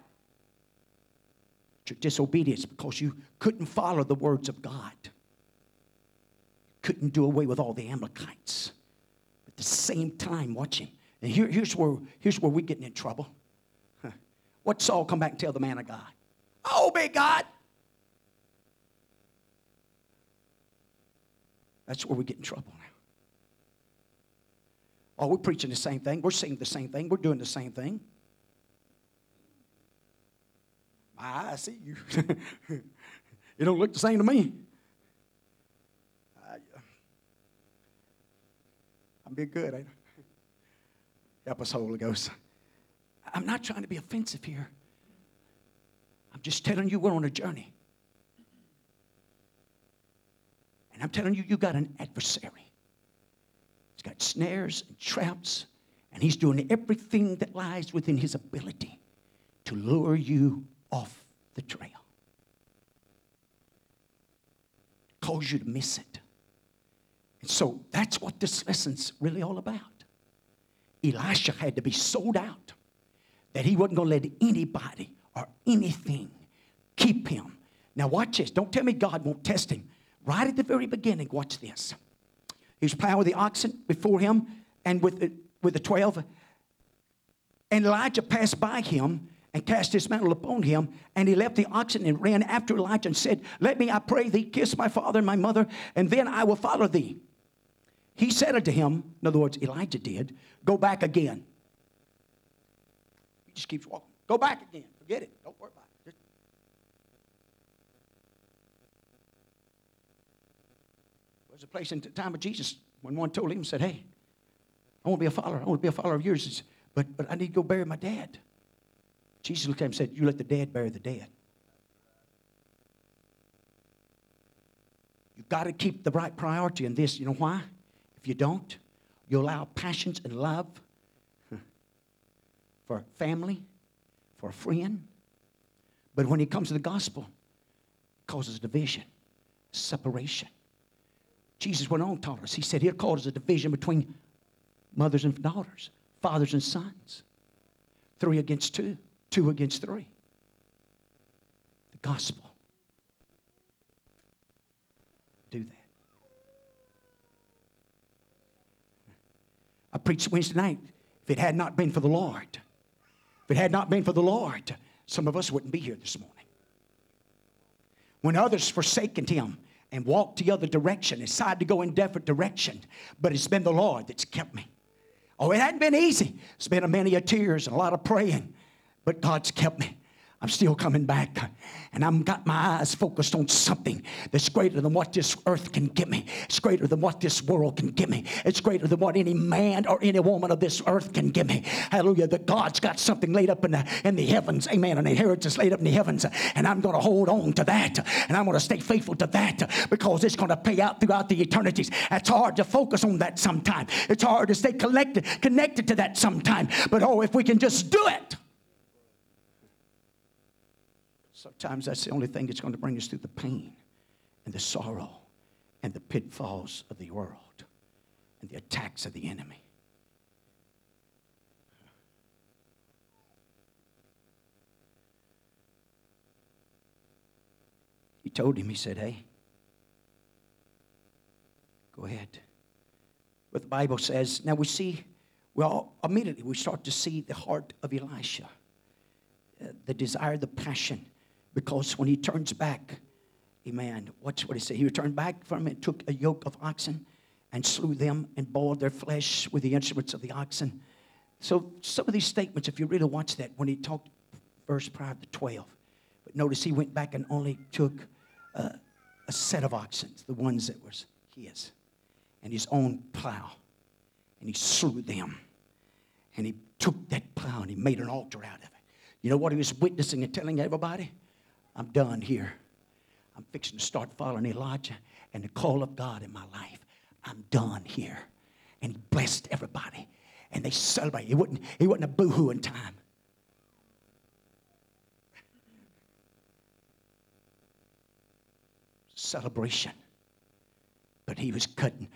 your disobedience because you couldn't follow the words of God. Couldn't do away with all the Amalekites. At the same time, watch him. And here, here's, where, here's where we're getting in trouble. What Saul come back and tell the man of God? Oh, big God. That's where we get in trouble now. Oh, we're preaching the same thing. We're saying the same thing. We're doing the same thing. I see you. (laughs) it don't look the same to me. I, I'm being good, ain't I? Help us, Holy Ghost. I'm not trying to be offensive here. I'm just telling you we're on a journey. And I'm telling you, you got an adversary. He's got snares and traps, and he's doing everything that lies within his ability to lure you off the trail. Cause you to miss it. And so that's what this lesson's really all about. Elisha had to be sold out that he wasn't going to let anybody or anything keep him. Now, watch this. Don't tell me God won't test him. Right at the very beginning, watch this. He was plowing the oxen before him and with the, with the 12. And Elijah passed by him and cast his mantle upon him. And he left the oxen and ran after Elijah and said, Let me, I pray thee, kiss my father and my mother, and then I will follow thee. He said unto him, in other words, Elijah did, Go back again. He just keeps walking. Go back again. Forget it. Don't worry about it. Just... There's a place in the time of Jesus when one told him, said, Hey, I want to be a follower. I want to be a follower of yours. But, but I need to go bury my dad. Jesus looked at him and said, You let the dead bury the dead. You've got to keep the right priority in this. You know why? If you don't, you allow passions and love (laughs) for family, for a friend. But when it comes to the gospel, it causes division, separation. Jesus went on taught us. He said he'll cause a division between mothers and daughters, fathers and sons. Three against two, two against three. The gospel. Do that. I preached Wednesday night. If it had not been for the Lord, if it had not been for the Lord, some of us wouldn't be here this morning. When others forsaken him and walked the other direction, decided to go in different direction, but it's been the Lord that's kept me. Oh, it hadn't been easy. It's been a many a tears and a lot of praying, but God's kept me. I'm still coming back. And I've got my eyes focused on something that's greater than what this earth can give me. It's greater than what this world can give me. It's greater than what any man or any woman of this earth can give me. Hallelujah. That God's got something laid up in the, in the heavens. Amen. An inheritance laid up in the heavens. And I'm going to hold on to that. And I'm going to stay faithful to that because it's going to pay out throughout the eternities. It's hard to focus on that sometime. It's hard to stay collected, connected to that sometime. But oh, if we can just do it. Sometimes that's the only thing that's going to bring us through the pain and the sorrow and the pitfalls of the world and the attacks of the enemy. He told him, he said, Hey, go ahead. What the Bible says, now we see, well, immediately we start to see the heart of Elisha, uh, the desire, the passion because when he turns back, amen, watch what he said. He returned back from it, took a yoke of oxen and slew them and boiled their flesh with the instruments of the oxen. So some of these statements, if you really watch that, when he talked verse prior to 12, but notice he went back and only took uh, a set of oxen, the ones that was his, and his own plow, and he slew them. And he took that plow and he made an altar out of it. You know what he was witnessing and telling everybody? I'm done here. I'm fixing to start following Elijah and the call of God in my life. I'm done here. And he blessed everybody. And they celebrated. It wasn't, it wasn't a boo-hooing time. Celebration. But he was cutting,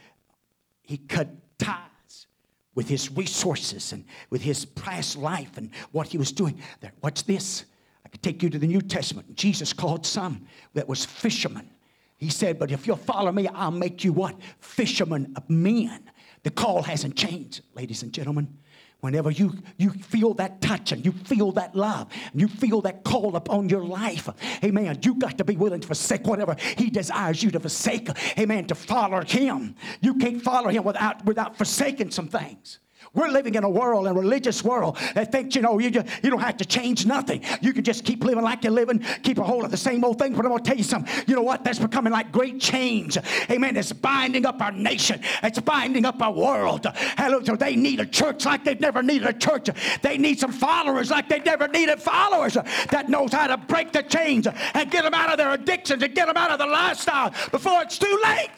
he cut ties with his resources and with his past life and what he was doing. There, watch this. I take you to the New Testament. Jesus called some that was fishermen. He said, But if you'll follow me, I'll make you what? Fishermen of men. The call hasn't changed, ladies and gentlemen. Whenever you, you feel that touch and you feel that love and you feel that call upon your life, amen, you got to be willing to forsake whatever he desires you to forsake, amen, to follow him. You can't follow him without, without forsaking some things. We're living in a world, a religious world, that thinks, you know, you, just, you don't have to change nothing. You can just keep living like you're living, keep a hold of the same old thing. But I'm going to tell you something. You know what? That's becoming like great change. Amen. It's binding up our nation, it's binding up our world. Hallelujah. So they need a church like they've never needed a church. They need some followers like they've never needed followers that knows how to break the chains and get them out of their addictions and get them out of the lifestyle before it's too late.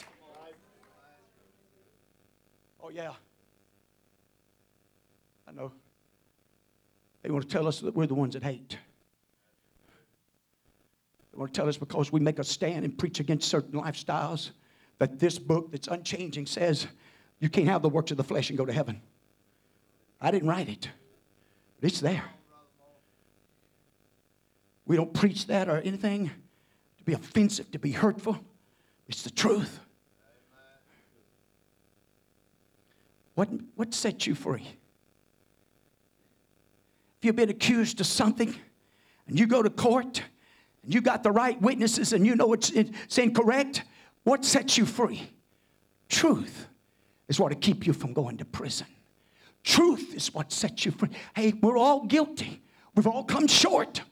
Oh, yeah. I know. They want to tell us that we're the ones that hate. They want to tell us because we make a stand and preach against certain lifestyles that this book that's unchanging says you can't have the works of the flesh and go to heaven. I didn't write it, but it's there. We don't preach that or anything to be offensive, to be hurtful. It's the truth. What, what sets you free? If you've been accused of something and you go to court and you got the right witnesses and you know it's, it's incorrect, what sets you free? Truth is what will keep you from going to prison. Truth is what sets you free. Hey, we're all guilty. We've all come short.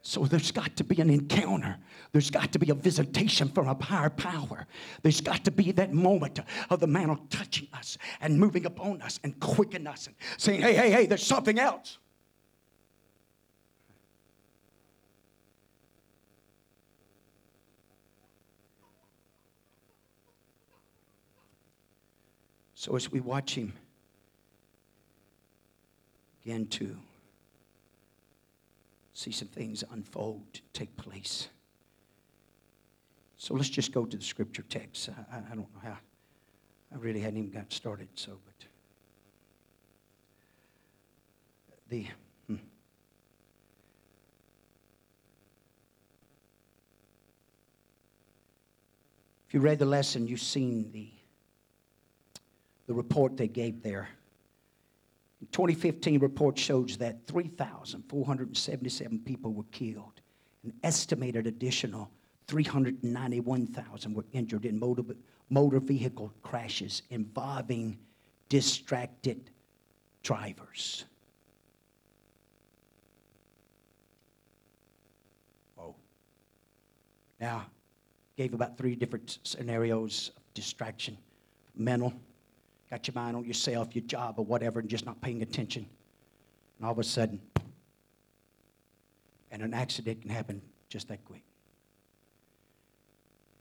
So there's got to be an encounter. There's got to be a visitation from a higher power. There's got to be that moment of the man touching us and moving upon us and quickening us and saying, hey, hey, hey, there's something else. So as we watch him begin to see some things unfold, take place. So let's just go to the scripture text. I, I don't know how I really hadn't even got started, so, but the. hmm. If you read the lesson, you've seen the, the report they gave there. 2015 report shows that 3,477 people were killed. An estimated additional 391,000 were injured in motor, motor vehicle crashes involving distracted drivers. Oh. Now, gave about three different scenarios of distraction mental, got your mind on yourself, your job, or whatever, and just not paying attention. And all of a sudden, and an accident can happen just that quick.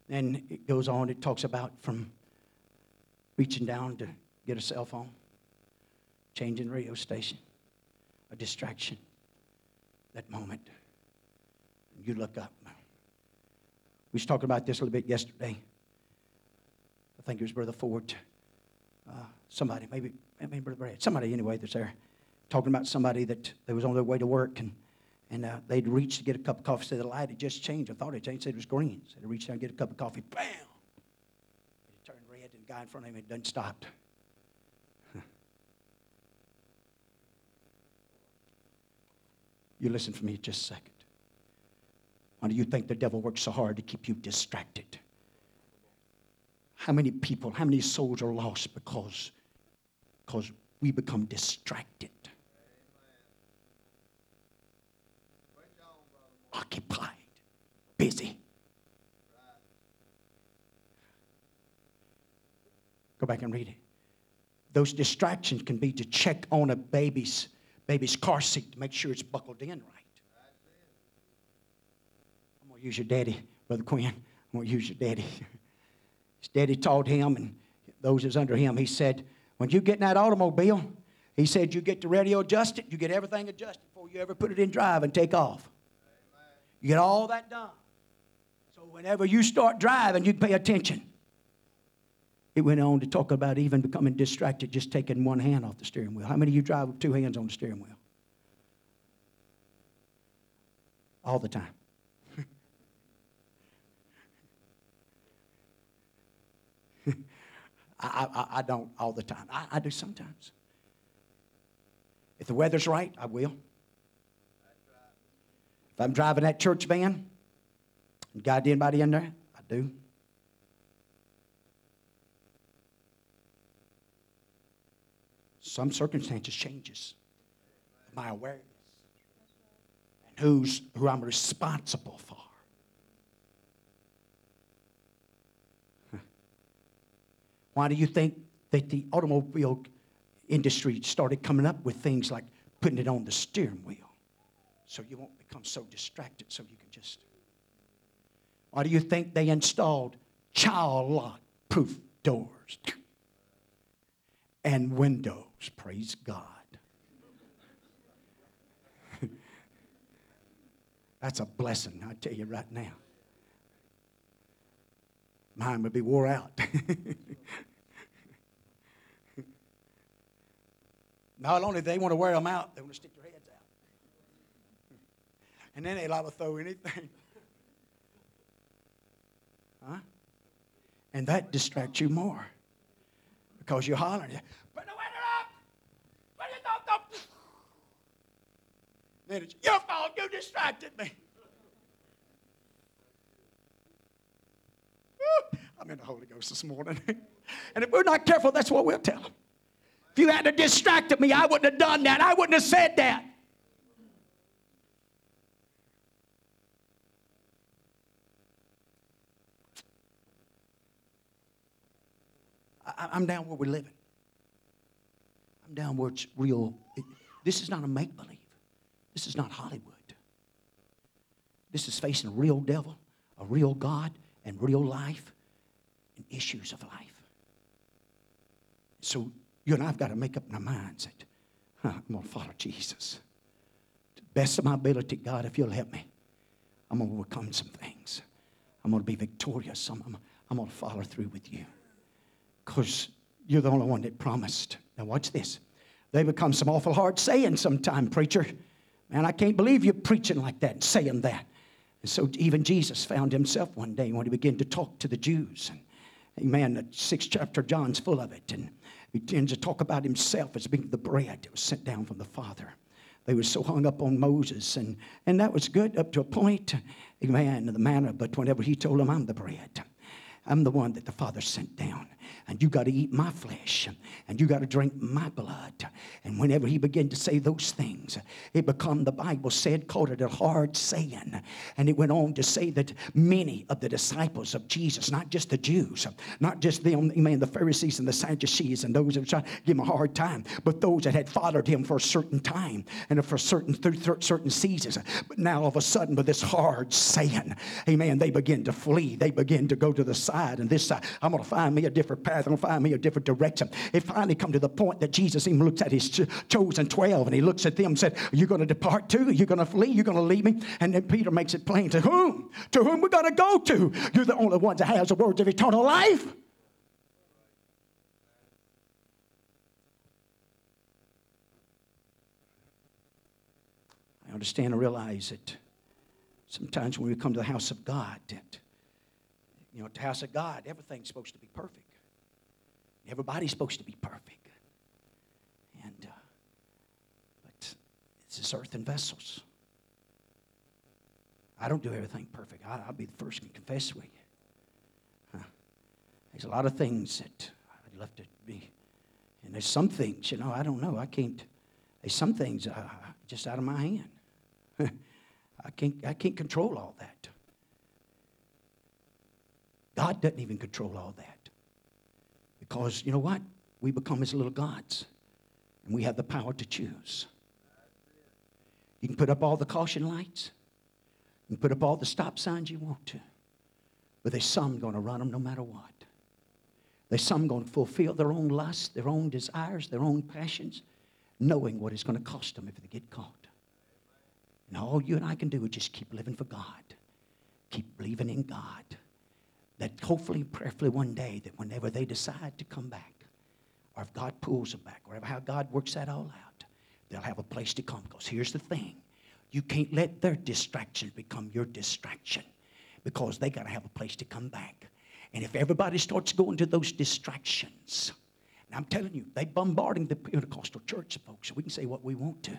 Then it goes on, it talks about from reaching down to get a cell phone, changing radio station, a distraction, that moment. You look up. We was talking about this a little bit yesterday. I think it was Brother Ford. Uh, somebody, maybe, maybe Brother Brad, somebody anyway that's there, talking about somebody that they was on their way to work and, and uh, they'd reached to get a cup of coffee. Said the light had just changed. I thought it changed. Said it was green. So they reached down and get a cup of coffee. Bam! It turned red and the guy in front of him had done stopped. (laughs) you listen for me just a second. Why do you think the devil works so hard to keep you distracted? How many people, how many souls are lost because, because we become distracted? Occupied, busy. Go back and read it. Those distractions can be to check on a baby's baby's car seat to make sure it's buckled in right. I'm gonna use your daddy, Brother Quinn. I'm gonna use your daddy. (laughs) His daddy taught him and those that's under him. He said, when you get in that automobile, he said you get the radio adjusted, you get everything adjusted before you ever put it in drive and take off. You get all that done. So whenever you start driving, you pay attention. It went on to talk about even becoming distracted, just taking one hand off the steering wheel. How many of you drive with two hands on the steering wheel? All the time. I, I, I, don't all the time. I, I do sometimes. If the weather's right, I will. If I'm driving that church van, got anybody in there, I do. Some circumstances changes my awareness and who's who I'm responsible for. Why do you think that the automobile industry started coming up with things like putting it on the steering wheel so you won't become so distracted so you can just. Why do you think they installed child lock proof doors and windows? Praise God. (laughs) That's a blessing, I tell you right now. Mine would be wore out. (laughs) Not only they want to wear them out, they want to stick their heads out. And then they liable to throw anything. (laughs) Huh? And that distracts you more. Because you're hollering. Put the window up! Put it up! (laughs) Then it's your fault. You distracted me. (laughs) I'm in the Holy Ghost this morning. (laughs) and if we're not careful, that's what we'll tell them. If you hadn't distracted me, I wouldn't have done that. I wouldn't have said that. I, am down where we're living. I'm down where it's real. This is not a make believe. This is not Hollywood. This is facing a real devil, a real God, and real life and issues of life. So you and I have got to make up our minds that huh, I'm going to follow Jesus. To the best of my ability, God, if you'll help me, I'm going to overcome some things. I'm going to be victorious. I'm, I'm, I'm going to follow through with you. Because you're the only one that promised. Now, watch this. They become some awful hard saying sometime, preacher. Man, I can't believe you're preaching like that and saying that. And so even Jesus found himself one day when he began to talk to the Jews. And, amen, the sixth chapter John's full of it. And he tends to talk about himself as being the bread that was sent down from the Father. They were so hung up on Moses, and, and that was good up to a point, amen, In the manner, but whenever he told them, I'm the bread. I'm the one that the Father sent down and you got to eat my flesh and you got to drink my blood. And whenever he began to say those things, it become the Bible said, called it a hard saying. And it went on to say that many of the disciples of Jesus, not just the Jews, not just them, man, the Pharisees and the Sadducees and those that were trying to give him a hard time, but those that had followed him for a certain time and for certain through certain seasons. But now all of a sudden, with this hard saying, amen, they begin to flee. They begin to go to the side and this side. I'm going to find me a different path and find me a different direction. It finally come to the point that Jesus even looks at his chosen 12 and he looks at them and said, Are you going to depart too? You're you going to flee? You're going to leave me? And then Peter makes it plain to whom? To whom we're going to go to? You're the only ones that has the words of eternal life. I understand and realize that sometimes when we come to the house of God, that, you know, the house of God, everything's supposed to be perfect. Everybody's supposed to be perfect. And, uh, but it's this earthen vessels. I don't do everything perfect. I, will be the first to confess with you. Huh. There's a lot of things that I'd love to be. And there's some things, you know, I don't know. I can't, there's some things uh, just out of my hand. (laughs) I can't, I can't control all that. God doesn't even control all that. Because you know what? We become his little gods. And we have the power to choose. You can put up all the caution lights. You can put up all the stop signs you want to. But there's some going to run them no matter what. There's some going to fulfill their own lusts, their own desires, their own passions, knowing what it's going to cost them if they get caught. And all you and I can do is just keep living for God. Keep believing in God that hopefully, prayerfully, one day, that whenever they decide to come back, or if God pulls them back, or how God works that all out, they'll have a place to come. Because here's the thing you can't let their distraction become your distraction because they got to have a place to come back. And if everybody starts going to those distractions, and I'm telling you, they're bombarding the Pentecostal church, folks. We can say what we want to.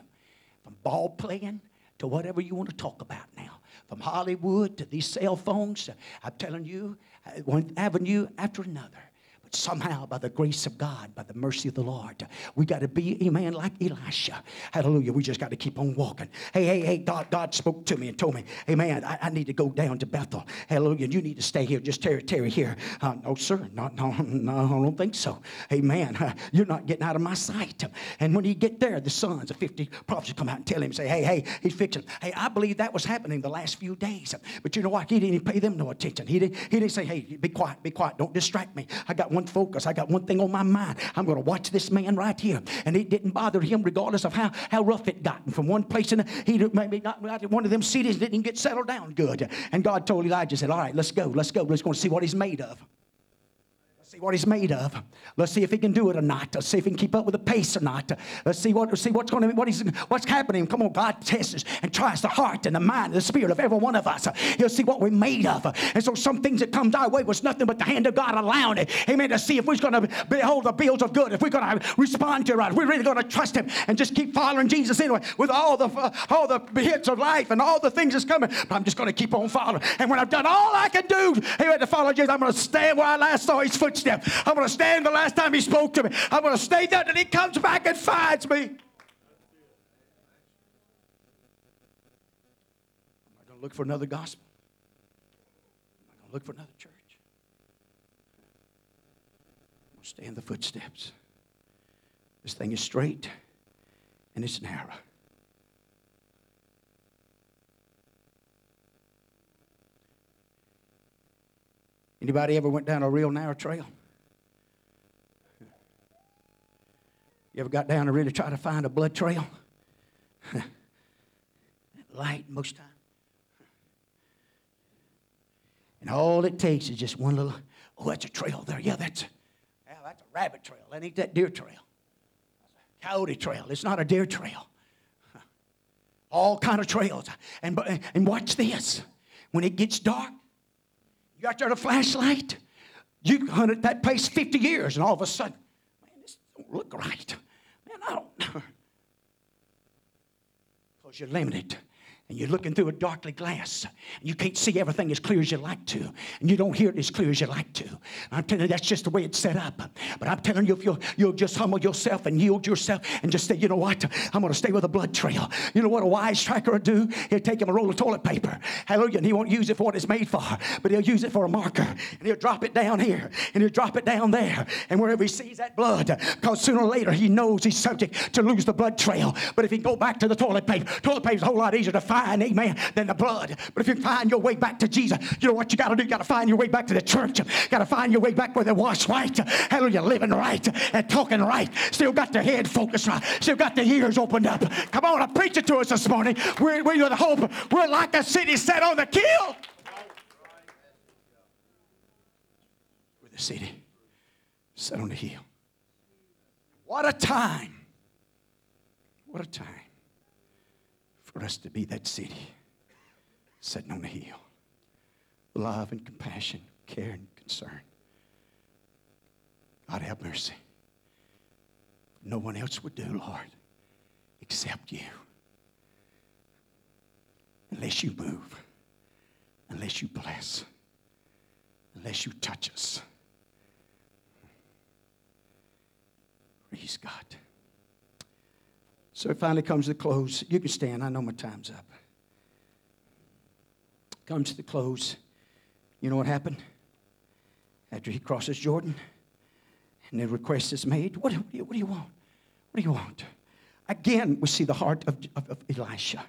From ball playing to whatever you want to talk about now from Hollywood to these cell phones. I'm telling you, Uh, one avenue uh, after another somehow by the grace of God, by the mercy of the Lord. We got to be, a man like Elisha. Hallelujah. We just got to keep on walking. Hey, hey, hey, God, God spoke to me and told me, hey, man, I, I need to go down to Bethel. Hallelujah. You need to stay here. Just tarry, tarry here. Uh, no, sir. No, no, no, I don't think so. Amen. Uh, (laughs) you're not getting out of my sight. And when you get there, the sons of 50 prophets come out and tell him, say, hey, hey, he's fixing. Hey, I believe that was happening the last few days. But you know what? He didn't pay them no attention. He didn't, he didn't say, hey, be quiet, be quiet. Don't distract me. I got one one focus. I got one thing on my mind. I'm going to watch this man right here. And it didn't bother him, regardless of how, how rough it got. And from one place, in he maybe got one of them cities didn't get settled down good. And God told Elijah, said, All right, let's go, let's go. Let's go and see what he's made of see what he's made of. Let's see if he can do it or not. Let's see if he can keep up with the pace or not. Let's see what see what's going to what he's what's happening. Come on, God tests and tries the heart and the mind and the spirit of every one of us. He'll see what we're made of. And so some things that comes our way was nothing but the hand of God allowing it. Amen. To see if we're going to behold the bills of good, if we're going to respond to it right, we're really going to trust him and just keep following Jesus anyway with all the uh, all the hits of life and all the things that's coming. But I'm just going to keep on following. And when I've done all I can do, amen, to follow Jesus, I'm going to stand where I last saw his footsteps I'm going to stand the last time he spoke to me. I'm going to stay there until he comes back and finds me. I'm not going to look for another gospel. I'm not going to look for another church. I'm going to stay in the footsteps. This thing is straight and it's narrow. Anybody ever went down a real narrow trail? You ever got down to really try to find a blood trail? (laughs) Light most time. And all it takes is just one little, oh, that's a trail there. Yeah, that's, yeah, that's a rabbit trail. That ain't that deer trail. That's a coyote trail. It's not a deer trail. All kind of trails. And, and watch this. When it gets dark, you out there a flashlight, you hunted that place 50 years, and all of a sudden, man, this don't look right. Man, I don't know. Because you're limited and you're looking through a darkly glass and you can't see everything as clear as you like to and you don't hear it as clear as you like to. I'm telling you that's just the way it's set up. But i'm telling you if you'll, you'll just humble yourself and yield yourself and just say you know what? I'm going to stay with a blood trail. You know what a wise tracker will do? He'll take him a roll of toilet paper. Hallelujah and he won't use it for what it's made for but he'll use it for a marker. And he'll drop it down here and he'll drop it down there. And wherever he sees that blood because sooner or later he knows he's subject to lose the blood trail. But if he go back to the toilet paper toilet paper's a whole lot easier to find find, amen, than the blood. But if you find your way back to Jesus, you know what you got to do? You got to find your way back to the church. Got to find your way back where they wash white. Hallelujah, living right and talking right. Still got the head focused right. Still got the ears opened up. Come on, I preach it to us this morning. We're, we're the hope. We're like a city set on the kill. We're the city set on the hill. What a time. What a time for us to be that city sitting on the hill. Love and compassion, care and concern. God have mercy. No one else would do, Lord, except you. Unless you move, unless you bless, unless you touch us. Praise God. So it finally comes to the close. You can stand. I know my time's up. Comes to the close. You know what happened? After he crosses Jordan and the request is made, what, what, do, you, what do you want? What do you want? Again, we see the heart of, of, of Elisha.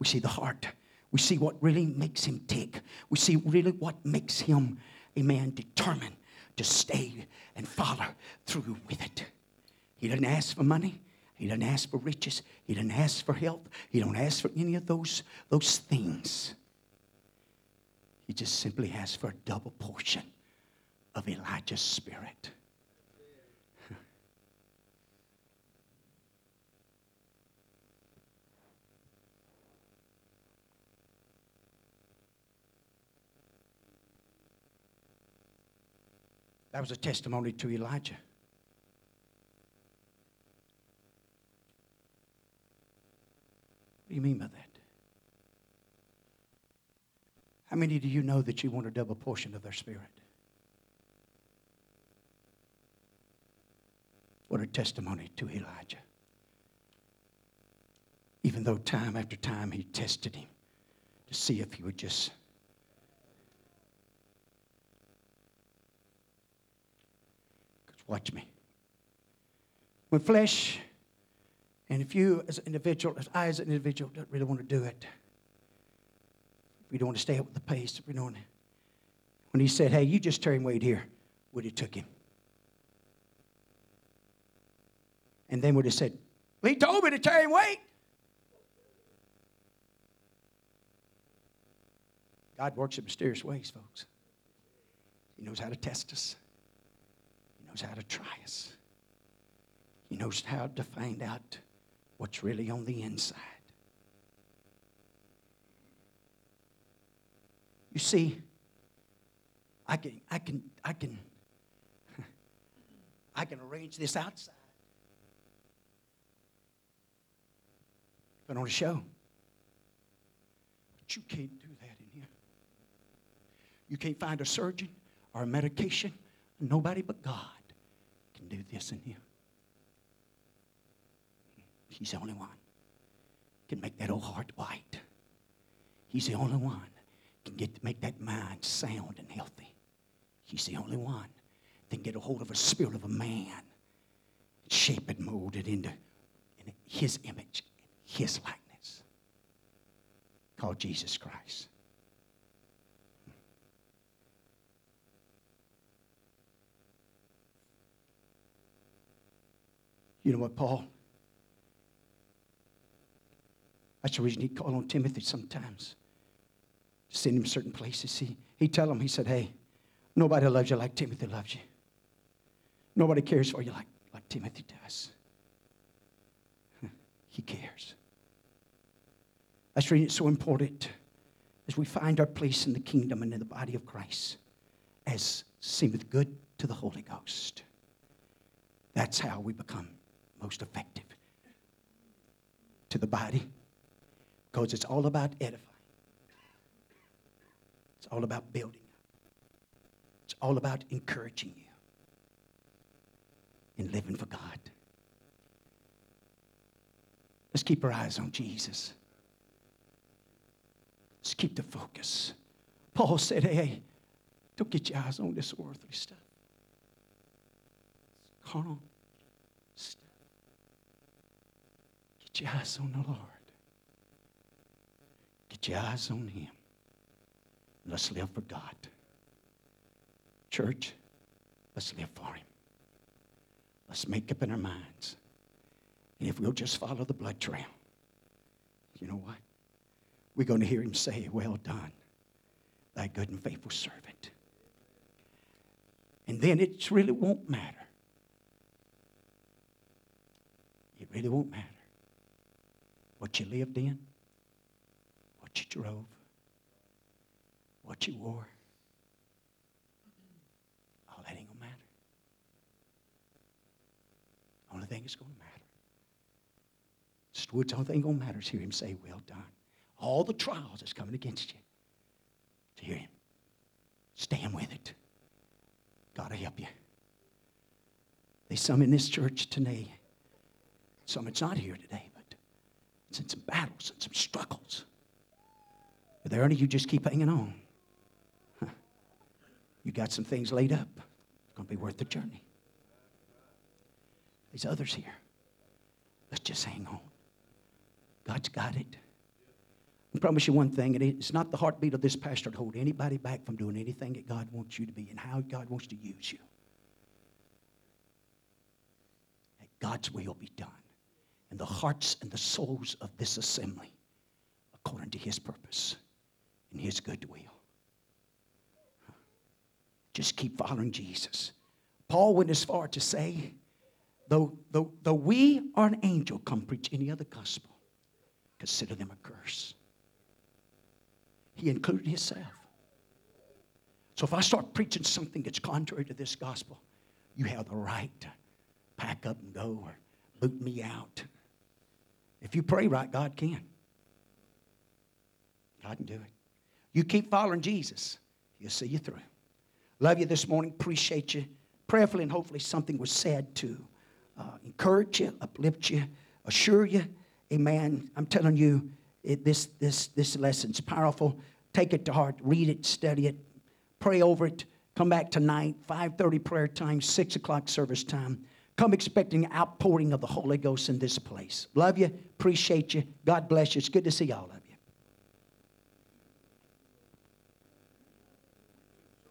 We see the heart. We see what really makes him tick. We see really what makes him a man determined to stay and follow through with it. He didn't ask for money. He doesn't ask for riches. He doesn't ask for health. He don't ask for any of those, those things. He just simply asks for a double portion of Elijah's spirit. That was a testimony to Elijah. Do you mean by that? How many do you know that you want a double portion of their spirit? What a testimony to Elijah. Even though time after time he tested him to see if he would just. Watch me. When flesh and if you, as an individual, as I, as an individual, don't really want to do it, if we don't want to stay up with the pace, if we don't, when he said, "Hey, you just turn Wade here," would have took him, and then would have said, well, "He told me to turn Wade." God works in mysterious ways, folks. He knows how to test us. He knows how to try us. He knows how to find out what's really on the inside. You see, I can, I can, I can, (laughs) I can arrange this outside. Put on a show. But you can't do that in here. You can't find a surgeon or a medication. Nobody but God can do this in here. He's the only one can make that old heart white. He's the only one can get make that mind sound and healthy. He's the only one that can get a hold of a spirit of a man, shape it, mold it into his image, his likeness, called Jesus Christ. You know what, Paul? That's the reason he'd call on Timothy sometimes. Send him certain places. He, he'd tell him, he said, hey, nobody loves you like Timothy loves you. Nobody cares for you like, like Timothy does. (laughs) He cares. That's reason it's so important as we find our place in the kingdom and in the body of Christ as seemeth good to the Holy Ghost. That's how we become most effective to the body because it's all about edifying. It's all about building. It's all about encouraging you in living for God. Let's keep our eyes on Jesus. Let's keep the focus. Paul said, hey, don't get your eyes on this earthly stuff. Carnal stuff. Get your eyes on the Lord. Your eyes on Him. Let's live for God. Church, let's live for Him. Let's make up in our minds. And if we'll just follow the blood trail, you know what? We're going to hear Him say, Well done, thy good and faithful servant. And then it really won't matter. It really won't matter what you lived in, what you drove, what you wore. All that ain't going to matter. Only thing that's going to matter. Stewards, only thing going to matter is hear him say, Well done. All the trials that's coming against you, to hear him. Stand with it. God will help you. There's some in this church today. Some it's not here today, but it's in some battles and some struggles. But there you just keep hanging on. You got some things laid up. It's going to be worth the journey. There's others here. Let's just hang on. God's got it. I promise you one thing, and it's not the heartbeat of this pastor to hold anybody back from doing anything that God wants you to be and how God wants to use you. That God's will be done in the hearts and the souls of this assembly according to his purpose and his good will. Just keep following Jesus. Paul went as far to say, though, though, though we or an angel come preach any other gospel, consider them a curse. He included himself. So if I start preaching something that's contrary to this gospel, you have the right to pack up and go or boot me out. If you pray right, God can. God can do it. You keep following Jesus, He'll see you through. Love you this morning. Appreciate you. Prayerfully and hopefully something was said to uh, encourage you, uplift you, assure you. Amen. I'm telling you, it, this, this, this lesson's powerful. Take it to heart. Read it, study it, pray over it. Come back tonight, 5.30 prayer time, 6 o'clock service time. Come expecting outpouring of the Holy Ghost in this place. Love you. Appreciate you. God bless you. It's good to see y'all.